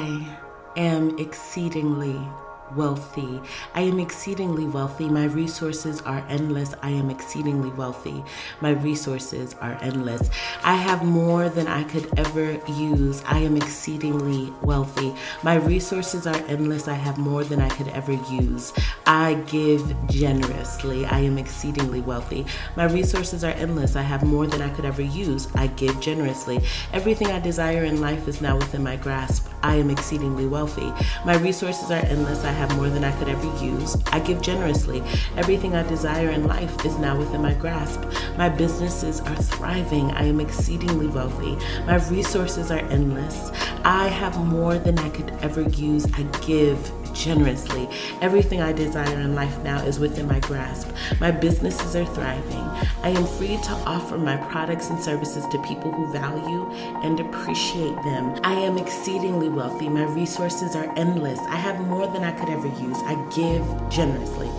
I am exceedingly wealthy. I am exceedingly wealthy. My resources are endless. I am exceedingly wealthy. My resources are endless. I have more than I could ever use. I am exceedingly wealthy. My resources are endless. I have more than I could ever use. I give generously. I am exceedingly wealthy. My resources are endless. I have more than I could ever use. I give generously. Everything I desire in life is now within my grasp. I am exceedingly wealthy. My resources are endless. I have more than I could ever use. I give generously. Everything I desire in life is now within my grasp. My businesses are thriving. I am exceedingly wealthy. My resources are endless. I have more than I could ever use. I give generously. Everything I desire in life now is within my grasp. My businesses are thriving. I am free to offer my products and services to people who value and appreciate them. I am exceedingly wealthy. My resources are endless. I have more than I could ever use. I give generously.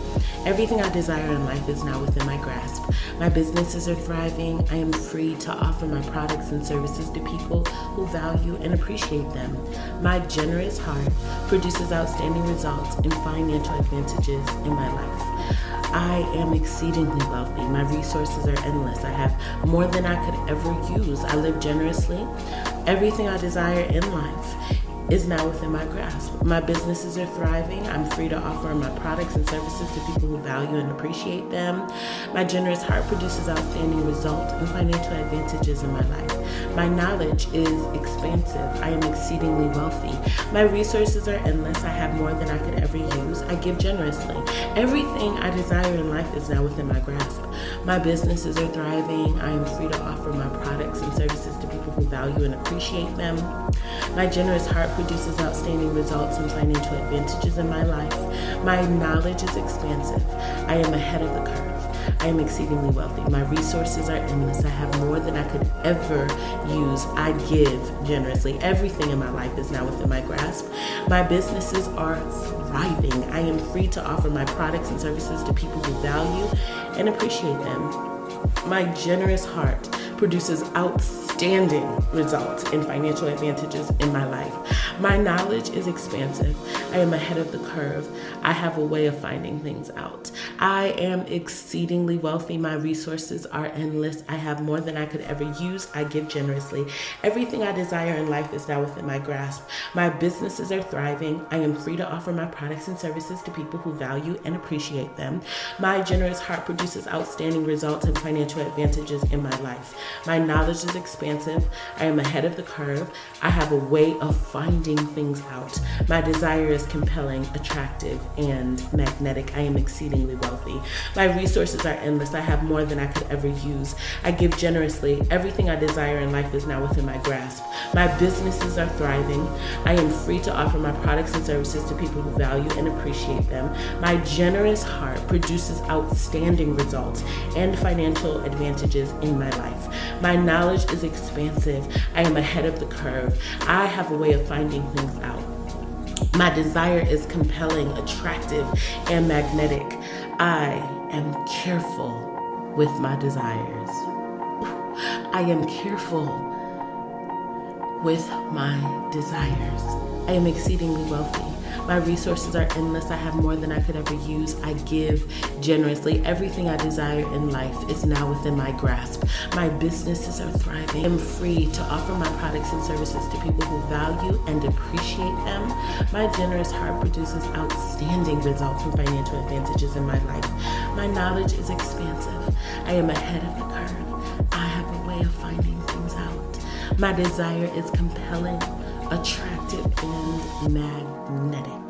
Everything I desire in life is now within my grasp. My businesses are thriving. I am free to offer my products and services to people who value and appreciate them. My generous heart produces outstanding results and financial advantages in my life. I am exceedingly wealthy. My resources are endless. I have more than I could ever use. I live generously. Everything I desire in life is now within my grasp. My businesses are thriving. I'm free to offer my products and services to people who value and appreciate them. My generous heart produces outstanding results and financial advantages in my life. My knowledge is expansive. I am exceedingly wealthy. My resources are endless. I have more than I could ever use. I give generously. Everything I desire in life is now within my grasp. My businesses are thriving. I am free to offer my products and services to people who value and appreciate them. My generous heart produces outstanding results and financial advantages in my life. My knowledge is expansive. I am ahead of the curve. I am exceedingly wealthy. My resources are endless. I have more than I could ever use. I give generously. Everything in my life is now within my grasp. My businesses are thriving. I am free to offer my products and services to people who value and appreciate them. My generous heart produces outstanding results and financial advantages in my life. My knowledge is expansive. I am ahead of the curve. I have a way of finding things out. I am exceedingly wealthy. My resources are endless. I have more than I could ever use. I give generously. Everything I desire in life is now within my grasp. My businesses are thriving. I am free to offer my products and services to people who value and appreciate them. My generous heart produces outstanding results and financial advantages in my life. My knowledge is expansive. I am ahead of the curve. I have a way of finding things out. My desire is compelling, attractive, and magnetic. I am exceedingly wealthy. My resources are endless. I have more than I could ever use. I give generously. Everything I desire in life is now within my grasp. My businesses are thriving. I am free to offer my products and services to people who value and appreciate them. My generous heart produces outstanding results and financial advantages in my life. My knowledge is expansive. I am ahead of the curve. I have a way of finding things out. My desire is compelling, attractive, and magnetic. I am careful with my desires. I am careful with my desires. I am exceedingly wealthy. My resources are endless. I have more than I could ever use. I give generously. Everything I desire in life is now within my grasp. My businesses are thriving. I'm free to offer my products and services to people who value and appreciate them. My generous heart produces outstanding results and financial advantages in my life. My knowledge is expansive. I am ahead of the curve. I have a way of finding things out. My desire is compelling attractive and magnetic.